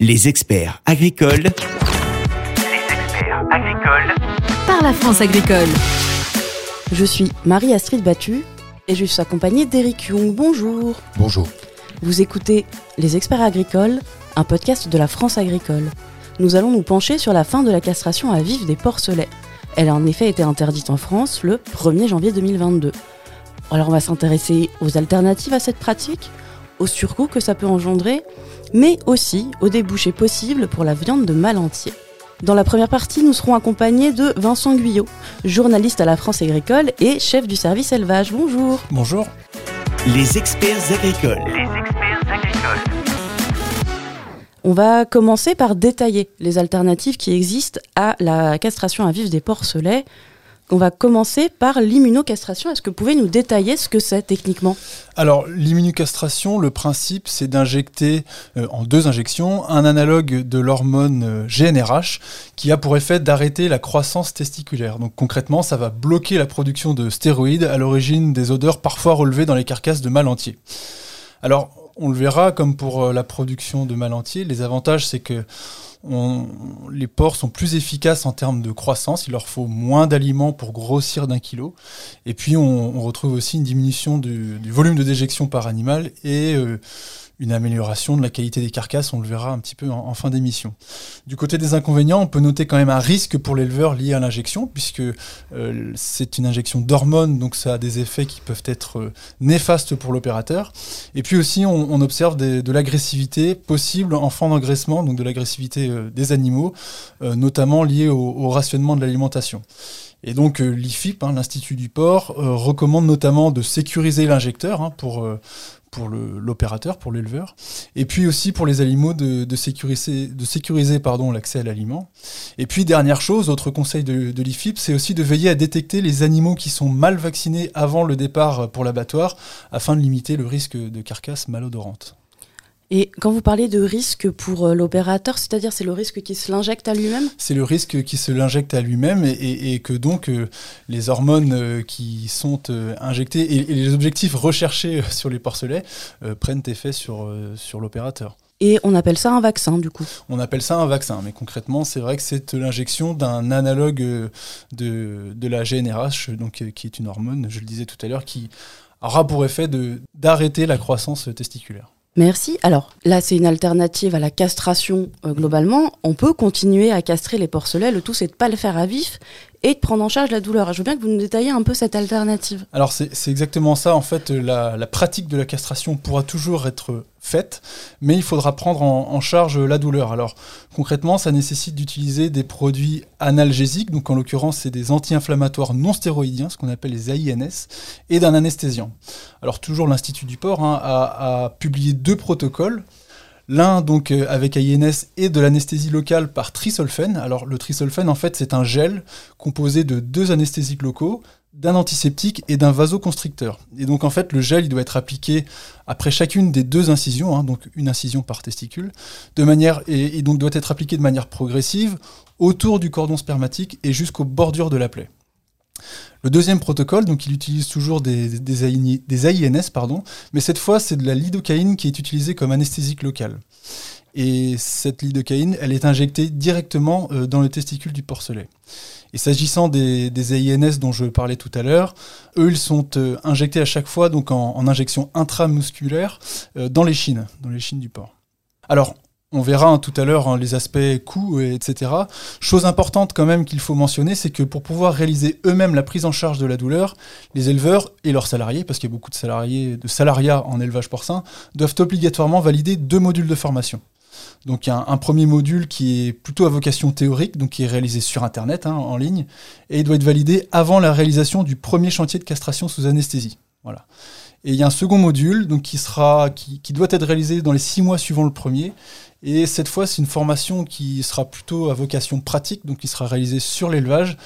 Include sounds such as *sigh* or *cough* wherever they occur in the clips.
Les experts agricoles. Les experts agricoles. par la France agricole. Je suis Marie-Astrid Battu et je suis accompagnée d'Eric Young. Bonjour. Bonjour. Vous écoutez Les Experts Agricoles, un podcast de la France agricole. Nous allons nous pencher sur la fin de la castration à vif des porcelets. Elle a en effet été interdite en France le 1er janvier 2022. Alors on va s'intéresser aux alternatives à cette pratique, aux surcoûts que ça peut engendrer, mais aussi aux débouchés possibles pour la viande de mâle entier. Dans la première partie, nous serons accompagnés de Vincent Guyot, journaliste à la France agricole et chef du service élevage. Bonjour. Bonjour. Les experts agricoles. Les experts agricoles. On va commencer par détailler les alternatives qui existent à la castration à vif des porcelets. On va commencer par l'immunocastration. Est-ce que vous pouvez nous détailler ce que c'est techniquement? Alors, l'immunocastration, le principe, c'est d'injecter euh, en deux injections un analogue de l'hormone euh, GNRH qui a pour effet d'arrêter la croissance testiculaire. Donc concrètement, ça va bloquer la production de stéroïdes à l'origine des odeurs parfois relevées dans les carcasses de mâles. Alors, on le verra, comme pour euh, la production de mâles les avantages, c'est que les porcs sont plus efficaces en termes de croissance, il leur faut moins d'aliments pour grossir d'un kilo. Et puis on, retrouve aussi une diminution du, du volume de déjection par animal et euh, une amélioration de la qualité des carcasses, on le verra un petit peu en, fin d'émission. Du côté des inconvénients, on peut noter quand même un risque pour l'éleveur lié à l'injection, puisque euh, c'est une injection d'hormones, donc ça a des effets qui peuvent être euh, néfastes pour l'opérateur. Et puis aussi, on, observe de l'agressivité possible en fin d'engraissement, donc de l'agressivité euh, des animaux, notamment liée au, rationnement de l'alimentation. Et donc l'IFIP, hein, l'Institut du euh, recommande notamment de sécuriser l'injecteur hein, pour, pour l'opérateur, pour l'éleveur, et puis aussi pour les animaux de, de sécuriser, de sécuriser pardon, l'accès à l'aliment. Et puis dernière chose, autre conseil de, de l'IFIP, c'est aussi de veiller à détecter les animaux qui sont mal vaccinés avant le départ pour l'abattoir, afin de limiter le risque de carcasse malodorante. Et quand vous parlez de risque pour euh, l'opérateur, c'est-à-dire c'est le risque qui se l'injecte à lui-même? C'est le risque qui se l'injecte à lui-même et, et- et que donc euh, les hormones euh, qui sont euh, injectées et, et les objectifs recherchés sur les porcelets prennent effet sur, sur l'opérateur. Et on appelle ça un vaccin du coup? On appelle ça un vaccin, mais concrètement, c'est vrai que c'est l'injection d'un analogue de, de la GNRH, donc, qui est une hormone, je le disais tout à l'heure, qui aura pour effet d'arrêter la croissance testiculaire. Merci. Alors là, c'est une alternative à la castration euh, globalement. On peut continuer à castrer les porcelets. Le tout, c'est de pas le faire à vif et de prendre en charge la douleur. Je veux bien que vous nous détailliez un peu cette alternative. Alors c'est exactement ça. En fait, la, pratique de la castration pourra toujours être faite, mais il faudra prendre en, charge la douleur. Alors concrètement, ça nécessite d'utiliser des produits analgésiques, donc en l'occurrence c'est des anti-inflammatoires non stéroïdiens, ce qu'on appelle les AINS, et d'un anesthésiant. Alors toujours l'Institut du Port hein, a publié deux protocoles. L'un donc euh, avec AINS et de l'anesthésie locale par trisolfène. Alors le trisolfène en fait c'est un gel composé de deux anesthésiques locaux, d'un antiseptique et d'un vasoconstricteur. Et donc en fait le gel il doit être appliqué après chacune des deux incisions, hein, donc une incision par testicule, de manière et donc doit être appliqué de manière progressive autour du cordon spermatique et jusqu'aux bordures de la plaie. Le deuxième protocole, donc il utilise toujours des, des, AIN des AINS, pardon, mais cette fois c'est de la lidocaïne qui est utilisée comme anesthésique locale. Et cette lidocaïne, elle est injectée directement euh, dans le testicule du porcelet. Et s'agissant des, AINS dont je parlais tout à l'heure, eux, ils sont euh, injectés à chaque fois donc en, injection intramusculaire euh, dans les chines, dans les chines du porc. On verra hein, tout à l'heure hein, les aspects coûts, et etc. Chose importante quand même qu'il faut mentionner, c'est que pour pouvoir réaliser eux-mêmes la prise en charge de la douleur, les éleveurs et leurs salariés, parce qu'il y a beaucoup de salariés, de salariat en élevage porcin, doivent obligatoirement valider deux modules de formation. Donc il y a un, premier module qui est plutôt à vocation théorique, donc qui est réalisé sur Internet, hein, en ligne, et il doit être validé avant la réalisation du premier chantier de castration sous anesthésie. Voilà. Et il y a un second module donc, qui, sera, qui doit être réalisé dans les six mois suivant le premier. Et cette fois, c'est une formation qui sera plutôt à vocation pratique, donc qui sera réalisée sur l'élevage.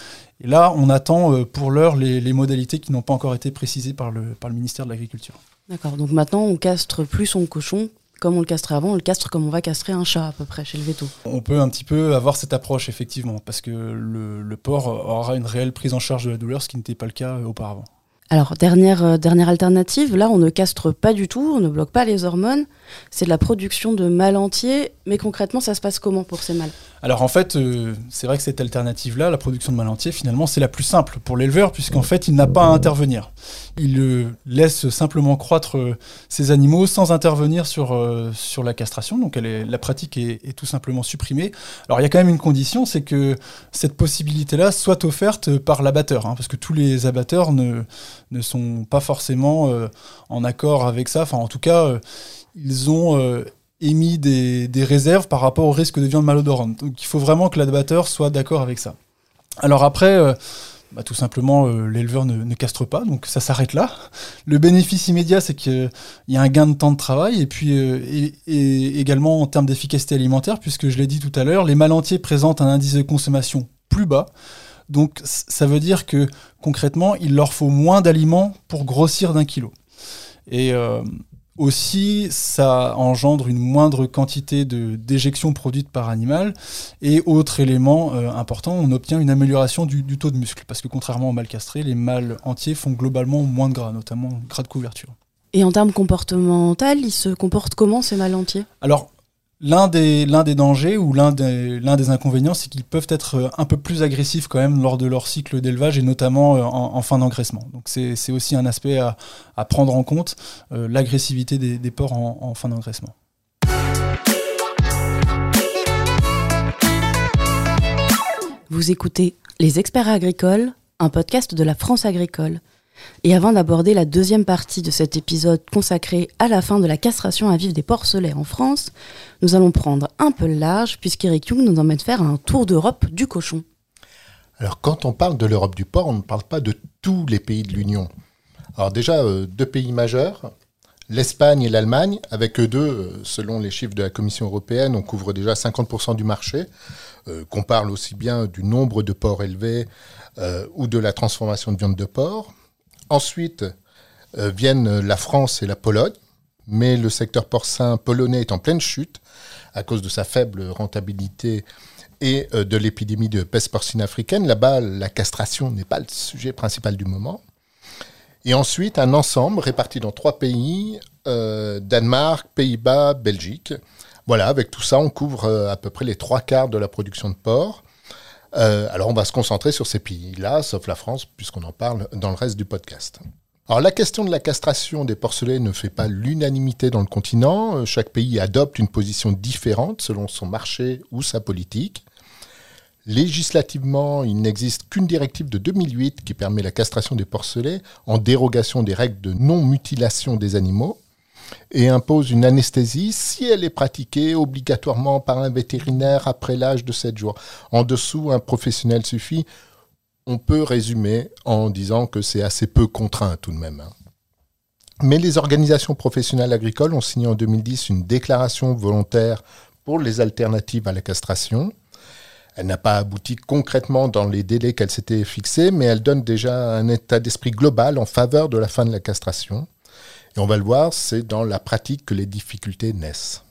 Et là, on attend euh, pour l'heure les, les, modalités qui n'ont pas encore été précisées par le, par le ministère de l'Agriculture. D'accord, donc maintenant on castre plus son cochon comme on le castrait avant, on le castre comme on va castrer un chat à peu près chez le veto. On peut un petit peu avoir cette approche effectivement, parce que le, le porc aura une réelle prise en charge de la douleur, ce qui n'était pas le cas auparavant. Alors, dernière, euh, dernière alternative, là, on ne castre pas du tout, on ne bloque pas les hormones. C'est de la production de mâles entiers, mais concrètement, ça se passe comment pour ces mâles? Alors en fait, euh, c'est vrai que cette alternative-là, la production de mâles entiers, finalement, c'est la plus simple pour l'éleveur, puisqu'en fait, il n'a pas à intervenir. Il euh, laisse simplement croître euh, ces animaux sans intervenir sur, euh, sur la castration, donc elle est, la pratique est, est tout simplement supprimée. Alors il y a quand même une condition, c'est que cette possibilité-là soit offerte par l'abatteur, hein, parce que tous les abatteurs ne, ne sont pas forcément en accord avec ça, enfin en tout cas... ils ont émis des, réserves par rapport au risque de viande malodorante. Donc il faut vraiment que l'abatteur soit d'accord avec ça. Alors après, euh, bah, tout simplement, euh, l'éleveur ne, ne castre pas, donc ça s'arrête là. Le bénéfice immédiat, c'est qu'il y a un gain de temps de travail, et puis euh, et, également en termes d'efficacité alimentaire, puisque je l'ai dit tout à l'heure, les mâles entiers présentent un indice de consommation plus bas. Donc ça veut dire que concrètement, il leur faut moins d'aliments pour grossir d'un kilo. Et euh, aussi, ça engendre une moindre quantité de d'éjections produites par animal. Et autre élément euh, important, on obtient une amélioration du, du taux de muscle. Parce que contrairement aux mâles castrés, les mâles entiers font globalement moins de gras, notamment gras de couverture. Et en termes comportementaux, ils se comportent comment ces mâles entiers? Alors, l'un des, dangers ou l'un des, inconvénients, c'est qu'ils peuvent être euh, un peu plus agressifs quand même lors de leur cycle d'élevage et notamment euh, en, fin d'engraissement. Donc c'est, aussi un aspect à, prendre en compte, euh, l'agressivité des, porcs en fin d'engraissement. Vous écoutez Les experts agricoles, un podcast de la France agricole. Et avant d'aborder la deuxième partie de cet épisode consacré à la fin de la castration à vif des porcelets en France, nous allons prendre un peu le large puisqu'Eric Young nous emmène faire un tour d'Europe du cochon. Alors quand on parle de l'Europe du porc, on ne parle pas de tous les pays de l'Union. Alors déjà, euh, deux pays majeurs, l'Espagne et l'Allemagne, avec eux deux, euh, selon les chiffres de la Commission européenne, on couvre déjà 50% du marché, euh, qu'on parle aussi bien du nombre de porcs élevés ou de la transformation de viande de porc. Ensuite euh, viennent la France et la Pologne, mais le secteur porcin polonais est en pleine chute à cause de sa faible rentabilité et euh, de l'épidémie de peste porcine africaine. Là-bas, la castration n'est pas le sujet principal du moment. Et ensuite, un ensemble réparti dans trois pays, euh, Danemark, Pays-Bas, Belgique. Voilà, avec tout ça, on couvre euh, à peu près les trois quarts de la production de porc. Euh, alors, on va se concentrer sur ces pays-là, sauf la France, puisqu'on en parle dans le reste du podcast. Alors, la question de la castration des porcelets ne fait pas l'unanimité dans le continent. Euh, Chaque pays adopte une position différente selon son marché ou sa politique. Législativement, il n'existe qu'une directive de 2008 qui permet la castration des porcelets en dérogation des règles de non-mutilation des animaux et impose une anesthésie si elle est pratiquée obligatoirement par un vétérinaire après l'âge de 7 jours. En dessous, un professionnel suffit. On peut résumer en disant que c'est assez peu contraint tout de même. hein. Mais les organisations professionnelles agricoles ont signé en 2010 une déclaration volontaire pour les alternatives à la castration. Elle n'a pas abouti concrètement dans les délais qu'elle s'était fixés, mais elle donne déjà un état d'esprit global en faveur de la fin de la castration. Et on va le voir, c'est dans la pratique que les difficultés naissent.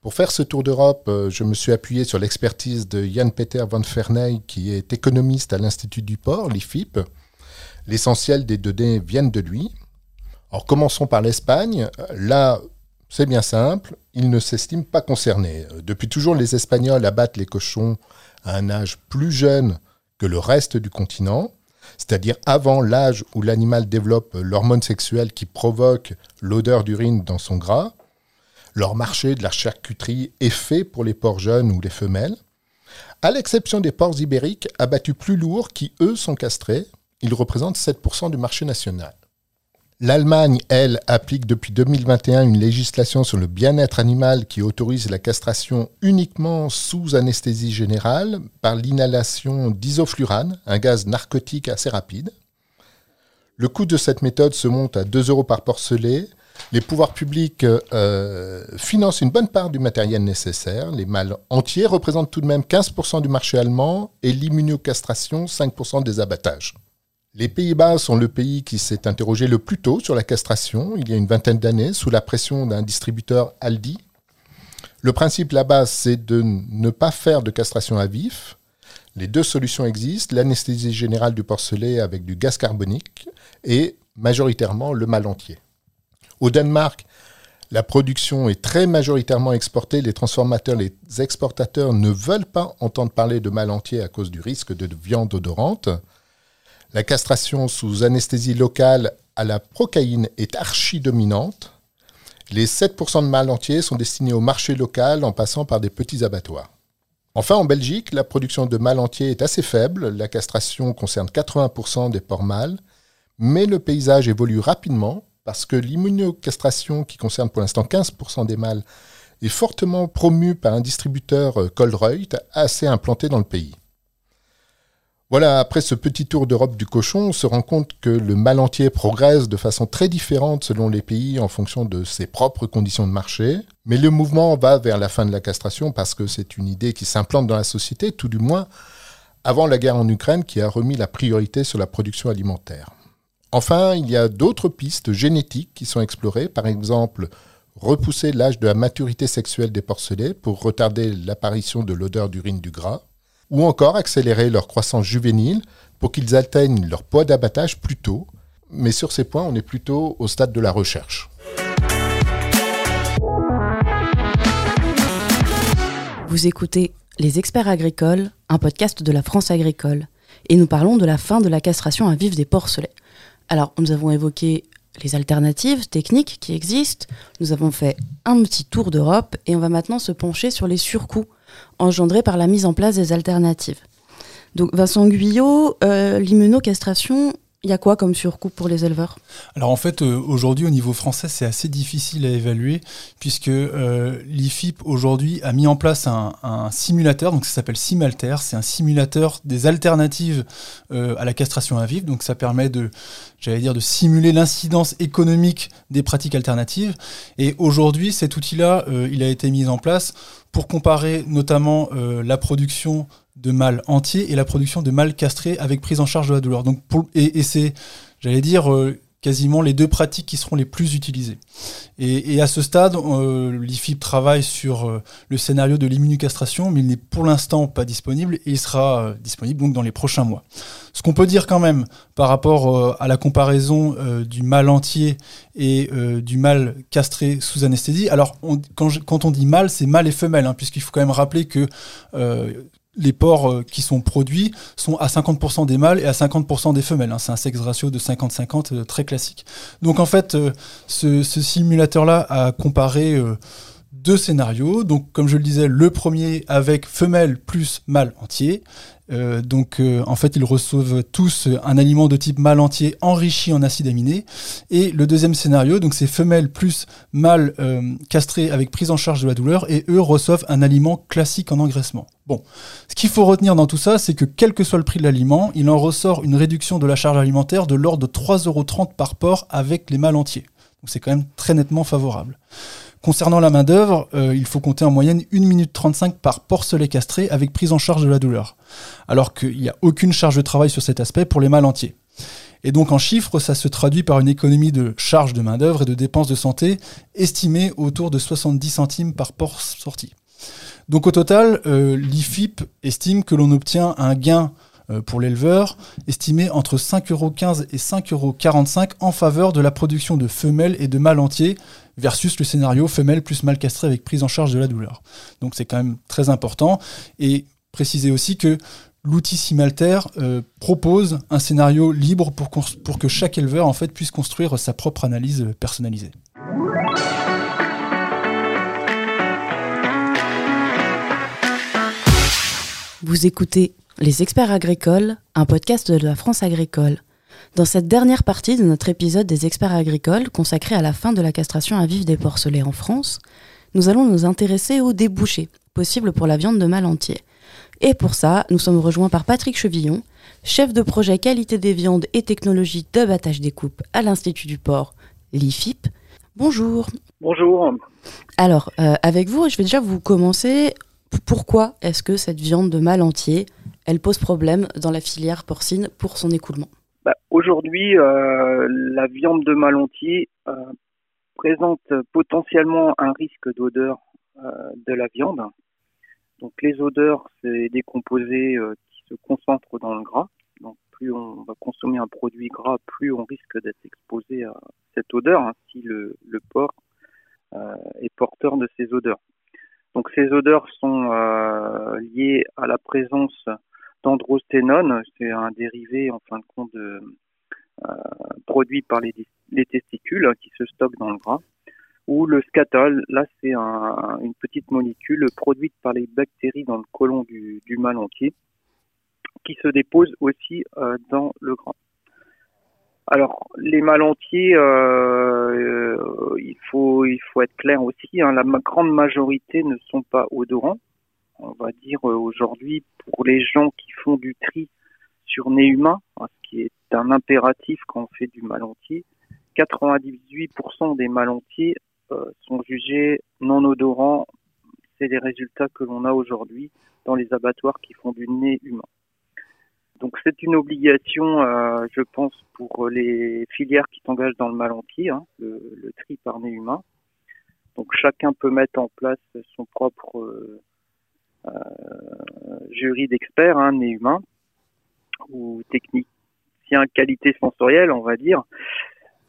Pour faire ce tour d'Europe, euh, je me suis appuyé sur l'expertise de Jan-Peter van Ferney, qui est économiste à l'Institut du Port, l'IFIP. L'essentiel des données viennent de lui. Alors commençons par l'Espagne. Là, c'est bien simple, il ne s'estime pas concerné. Depuis toujours, les Espagnols abattent les cochons à un âge plus jeune que le reste du continent, c'est-à-dire avant l'âge où l'animal développe l'hormone sexuelle qui provoque l'odeur d'urine dans son gras. Leur marché de la charcuterie est fait pour les porcs jeunes ou les femelles. À l'exception des porcs ibériques abattus plus lourds qui, eux, sont castrés, ils représentent 7% du marché national. L'Allemagne, elle, applique depuis 2021 une législation sur le bien-être animal qui autorise la castration uniquement sous anesthésie générale par l'inhalation d'isoflurane, un gaz narcotique assez rapide. Le coût de cette méthode se monte à 2 euros par porcelet. Les pouvoirs publics euh, financent une bonne part du matériel nécessaire. Les mâles entiers représentent tout de même 15% du marché allemand et l'immunocastration 5% des abattages. Les Pays-Bas sont le pays qui s'est interrogé le plus tôt sur la castration, il y a une vingtaine d'années, sous la pression d'un distributeur Aldi. Le principe là-bas, c'est de ne pas faire de castration à vif. Les deux solutions existent, l'anesthésie générale du porcelet avec du gaz carbonique et majoritairement le mal entier. Au Danemark, la production est très majoritairement exportée. Les transformateurs, les exportateurs ne veulent pas entendre parler de mal entier à cause du risque de viande odorante. La castration sous anesthésie locale à la procaïne est archi-dominante. Les 7% de mâles entiers sont destinés au marché local en passant par des petits abattoirs. Enfin, en Belgique, la production de mâles entiers est assez faible. La castration concerne 80% des porcs mâles. Mais le paysage évolue rapidement parce que l'immunocastration, qui concerne pour l'instant 15% des mâles, est fortement promue par un distributeur euh, Colreuth assez implanté dans le pays. Voilà, après ce petit tour d'Europe du cochon, on se rend compte que le mal entier progresse de façon très différente selon les pays en fonction de ses propres conditions de marché. Mais le mouvement va vers la fin de la castration parce que c'est une idée qui s'implante dans la société, tout du moins avant la guerre en Ukraine qui a remis la priorité sur la production alimentaire. Enfin, il y a d'autres pistes génétiques qui sont explorées, par exemple repousser l'âge de la maturité sexuelle des porcelets pour retarder l'apparition de l'odeur d'urine du gras, ou encore accélérer leur croissance juvénile pour qu'ils atteignent leur poids d'abattage plus tôt. Mais sur ces points, on est plutôt au stade de la recherche. Vous écoutez Les Experts Agricoles, un podcast de la France agricole. Et nous parlons de la fin de la castration à vif des porcelets. Alors, nous avons évoqué les alternatives techniques qui existent, nous avons fait un petit tour d'Europe et on va maintenant se pencher sur les surcoûts engendrés par la mise en place des alternatives. Donc Vincent Guyot, euh, l'immunocastration, il y a quoi comme surcoût pour les éleveurs? Alors en fait, euh, aujourd'hui au niveau français, c'est assez difficile à évaluer puisque euh, l'IFIP aujourd'hui a mis en place un, simulateur, donc ça s'appelle Simalter, c'est un simulateur des alternatives euh, à la castration à vif, donc ça permet de, j'allais dire, de simuler l'incidence économique des pratiques alternatives. Et aujourd'hui, cet outil-là, il a été mis en place pour comparer notamment la production de mâles entiers et la production de mâles castrés avec prise en charge de la douleur. Donc et, c'est, j'allais dire, euh, quasiment les deux pratiques qui seront les plus utilisées. Et, à ce stade, euh, l'IFIP travaille sur euh, le scénario de l'immunocastration, mais il n'est pour l'instant pas disponible et il sera disponible donc dans les prochains mois. Ce qu'on peut dire quand même par rapport à la comparaison du mâle entier et du mâle castré sous anesthésie, alors quand, on dit mâle, c'est mâle et femelle, hein, puisqu'il faut quand même rappeler que les porcs euh, qui sont produits sont à 50% des mâles et à 50% des femelles. Hein. C'est un sexe ratio de 50-50 euh, très classique. Donc en fait, euh, ce, simulateur-là a comparé deux scénarios. Donc comme je le disais, le premier avec femelle plus mâle entier euh, donc euh, en fait ils reçoivent tous un aliment de type mâle entier enrichi en acides aminés. Et le deuxième scénario, donc c'est femelle plus mâle euh, castré avec prise en charge de la douleur et eux reçoivent un aliment classique en engraissement. Bon, ce qu'il faut retenir dans tout ça, c'est que quel que soit le prix de l'aliment, il en ressort une réduction de la charge alimentaire de l'ordre de 3,30€ par porc avec les mâles entiers. Donc c'est quand même très nettement favorable. Concernant la main-d'œuvre, euh, il faut compter en moyenne 1 minute 35 par porcelet castré avec prise en charge de la douleur. Alors qu'il n'y a aucune charge de travail sur cet aspect pour les mâles entiers. Et donc en chiffres, ça se traduit par une économie de charges de main-d'œuvre et de dépenses de santé estimée autour de 70 centimes par porc sorti. Donc au total, euh, l'IFIP estime que l'on obtient un gain euh, pour l'éleveur, estimé entre 5,15€ et 5,45€ en faveur de la production de femelles et de mâles entiers, versus le scénario femelle plus mâle castré avec prise en charge de la douleur. Donc c'est quand même très important. Et préciser aussi que l'outil Simalter euh, propose un scénario libre pour, pour que chaque éleveur en fait, puisse construire sa propre analyse personnalisée. Vous écoutez Les experts agricoles, un podcast de la France agricole. Dans cette dernière partie de notre épisode des experts agricoles consacré à la fin de la castration à vif des porcelets en France, nous allons nous intéresser aux débouchés possibles pour la viande de mâle entier. Et pour ça, nous sommes rejoints par Patrick Chevillon, chef de projet qualité des viandes et technologie d'abattage des coupes à l'Institut du Porc, l'IFIP. Bonjour. Bonjour. Alors, euh, avec vous, je vais déjà vous commencer. Pourquoi est-ce que cette viande de mâle entier, elle pose problème dans la filière porcine pour son écoulement? Bah, aujourd'hui, euh, la viande de malentier euh, présente potentiellement un risque d'odeur euh, de la viande. Donc les odeurs, c'est des composés qui se concentrent dans le gras, donc plus on va consommer un produit gras, plus on risque d'être exposé à cette odeur hein, si le, le porc est porteur de ces odeurs. Donc ces odeurs sont liées à la présence d'androsténone, c'est un dérivé en fin de compte euh, produit par les, les testicules qui se stockent dans le gras ou le scatol, là c'est un, une petite molécule produite par les bactéries dans le côlon du, du mâle entier qui se dépose aussi euh, dans le gras. Alors les mâles entiers, euh, il faut être clair aussi. Hein, la grande majorité ne sont pas odorants. On va dire euh, aujourd'hui pour les gens qui font du tri sur nez humain, hein, ce qui est un impératif quand on fait du mâle entier. 98% des mâles entiers euh, sont jugés non odorants. C'est les résultats que l'on a aujourd'hui dans les abattoirs qui font du nez humain. Donc c'est une obligation, euh, je pense, pour les filières qui s'engagent dans le mal entier, hein, le, tri par nez humain. Donc chacun peut mettre en place son propre jury d'experts, hein, nez humain, ou technicien qualité sensorielle, on va dire,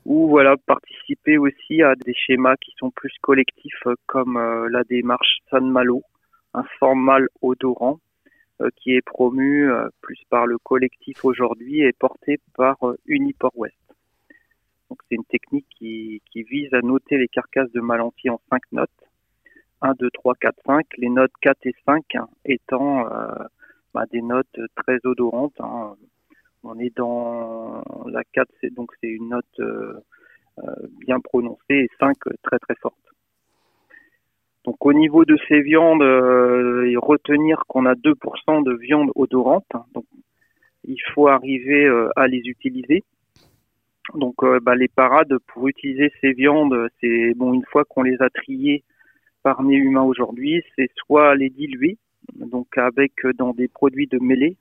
ou voilà participer aussi à des schémas qui sont plus collectifs, euh, comme euh, la démarche San Malo, un sang mal odorant euh, qui est promu euh, plus par le collectif aujourd'hui et porté par euh, Uniport West. Donc c'est une technique qui, vise à noter les carcasses de Malantier en cinq notes. 1, 2, 3, 4, 5. Les notes 4 et 5 hein, étant euh, bah, des notes très odorantes. hein. On est dans la 4, c'est donc c'est une note euh, euh, bien prononcée et 5 euh, très très forte. Donc au niveau de ces viandes, et retenir qu'on a 2% de viande odorante. Donc il faut arriver à les utiliser. Donc bah, les parades pour utiliser ces viandes, c'est bon une fois qu'on les a triées par nez humain aujourd'hui, c'est soit les diluer, donc avec euh, dans des produits de mêlée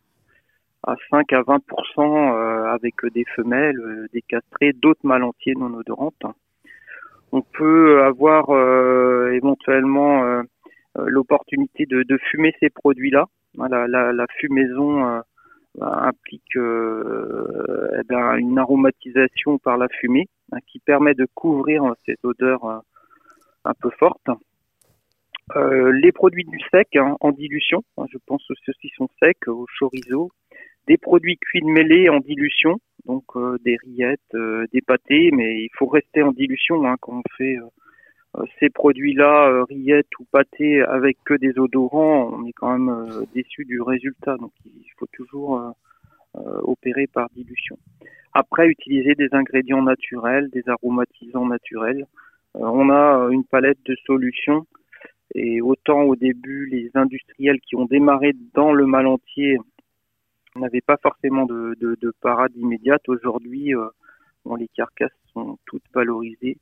à 5 à 20% euh, avec des femelles, euh, des castrés, d'autres mâles entiers non odorantes. On peut avoir euh, éventuellement euh, euh, l'opportunité de, fumer ces produits-là. La, la, fumaison euh, implique euh, eh bien, une aromatisation par la fumée hein, qui permet de couvrir euh, ces odeurs euh, un peu fortes. Euh, les produits du sec hein, en dilution, je pense aux saucissons secs, au chorizo, des produits cuits de mêlée en dilution, donc euh, des rillettes, euh, des pâtés, mais il faut rester en dilution hein, quand on fait euh, euh, ces produits-là, euh, rillettes ou pâtés avec que des odorants, on est quand même euh, déçu du résultat, donc il faut toujours euh, euh, opérer par dilution. Après, utiliser des ingrédients naturels, des aromatisants naturels. Euh, on a euh, une palette de solutions et autant au début, les industriels qui ont démarré dans le mal entier n'avaient pas forcément de, de, de parade immédiate. Aujourd'hui, euh, les carcasses sont toutes valorisées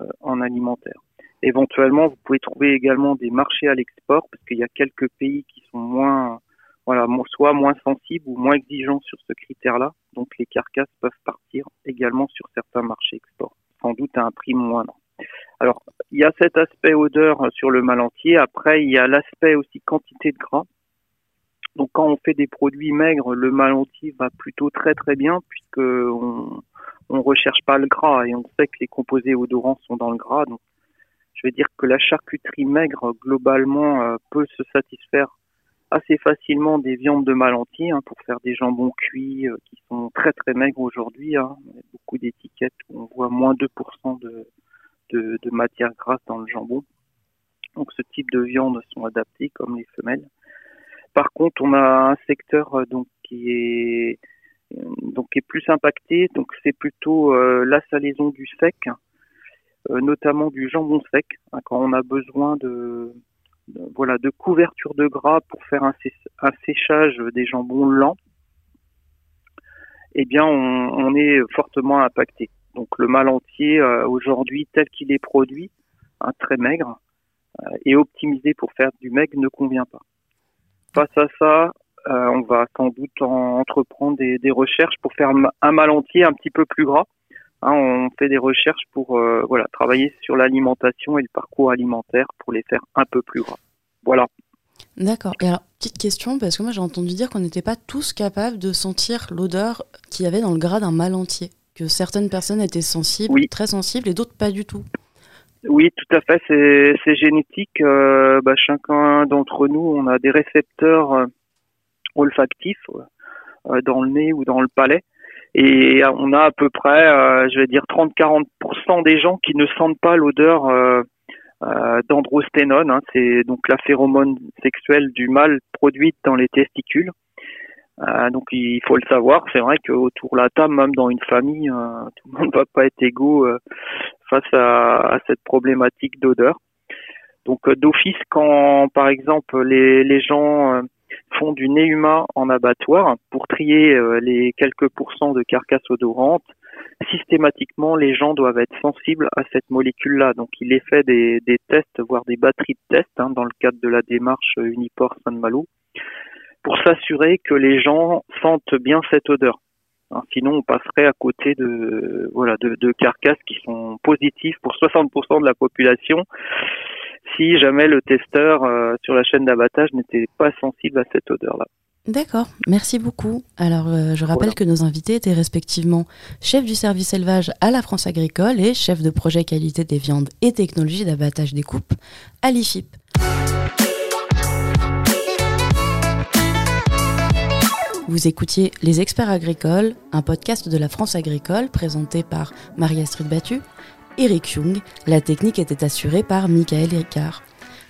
euh, en alimentaire. Éventuellement, vous pouvez trouver également des marchés à l'export parce qu'il y a quelques pays qui sont moins, voilà, soit moins sensibles ou moins exigeants sur ce critère-là. Donc, les carcasses peuvent partir également sur certains marchés export, sans doute à un prix moindre. Alors, il y a cet aspect odeur sur le mal entier. Après, il y a l'aspect aussi quantité de gras. Donc, quand on fait des produits maigres, le mal entier va plutôt très très bien puisque on, recherche pas le gras et on sait que les composés odorants sont dans le gras. Donc, je vais dire que la charcuterie maigre globalement euh, peut se satisfaire assez facilement des viandes de mal entier hein, pour faire des jambons cuits euh, qui sont très très maigres aujourd'hui. Hein. Beaucoup d'étiquettes où on voit moins 2% de, de, matière grasse dans le jambon. Donc ce type de viandes sont adaptées comme les femelles. Par contre, on a un secteur euh, donc qui est euh, donc qui est plus impacté. Donc c'est plutôt euh, la salaison du sec, notamment du jambon sec, hein, quand on a besoin de, voilà de couverture de gras pour faire un, sé- un séchage des jambons lents. Eh bien, on est fortement impacté. Donc le mal entier euh, aujourd'hui tel qu'il est produit, hein, très maigre, euh, et optimisé pour faire du maigre ne convient pas. Face à ça, euh, on va sans doute en- entreprendre des, recherches pour faire un- mal entier un petit peu plus gras. Hein, on fait des recherches pour euh, voilà travailler sur l'alimentation et le parcours alimentaire pour les faire un peu plus gras. Voilà. D'accord. Et alors, petite question parce que moi j'ai entendu dire qu'on n'était pas tous capables de sentir l'odeur qu'il y avait dans le gras d'un mal entier, que certaines personnes étaient sensibles, Oui. très sensibles et d'autres pas du tout. Oui, tout à fait, c'est génétique. Euh, bah, chacun d'entre nous, on a des récepteurs euh, olfactifs euh, dans le nez ou dans le palais. Et on a à peu près, je vais dire, 30-40% des gens qui ne sentent pas l'odeur d'androsténone. hein. c'est donc la phéromone sexuelle du mâle produite dans les testicules. Euh, donc il faut le savoir, c'est vrai qu'autour de la table, même dans une famille, euh, tout le monde ne *laughs* va pas être égaux euh, face à, cette problématique d'odeur. Donc d'office, quand par exemple les, gens font du nez humain en abattoir pour trier les quelques pourcents de carcasses odorantes, systématiquement les gens doivent être sensibles à cette molécule-là. Donc il est fait des, des tests, voire des batteries de tests hein, dans le cadre de la démarche Uniport Saint-Malo pour s'assurer que les gens sentent bien cette odeur. Hein, sinon, on passerait à côté de voilà de, de carcasses qui sont positives pour 60% de la population si jamais le testeur euh, sur la chaîne d'abattage n'était pas sensible à cette odeur-là. D'accord, merci beaucoup. Alors, euh, je rappelle Voilà. que nos invités étaient respectivement chef du service élevage à la France agricole et chef de projet qualité des viandes et technologie d'abattage des coupes à l'IFIP. Vous écoutiez Les Experts Agricoles, un podcast de la France agricole présenté par Marie-Astrid Battu, Eric Young. La technique était assurée par Michael Ricard.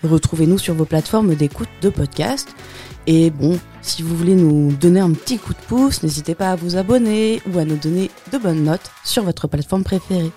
Retrouvez-nous sur vos plateformes d'écoute de podcast. Et bon, si vous voulez nous donner un petit coup de pouce, n'hésitez pas à vous abonner ou à nous donner de bonnes notes sur votre plateforme préférée.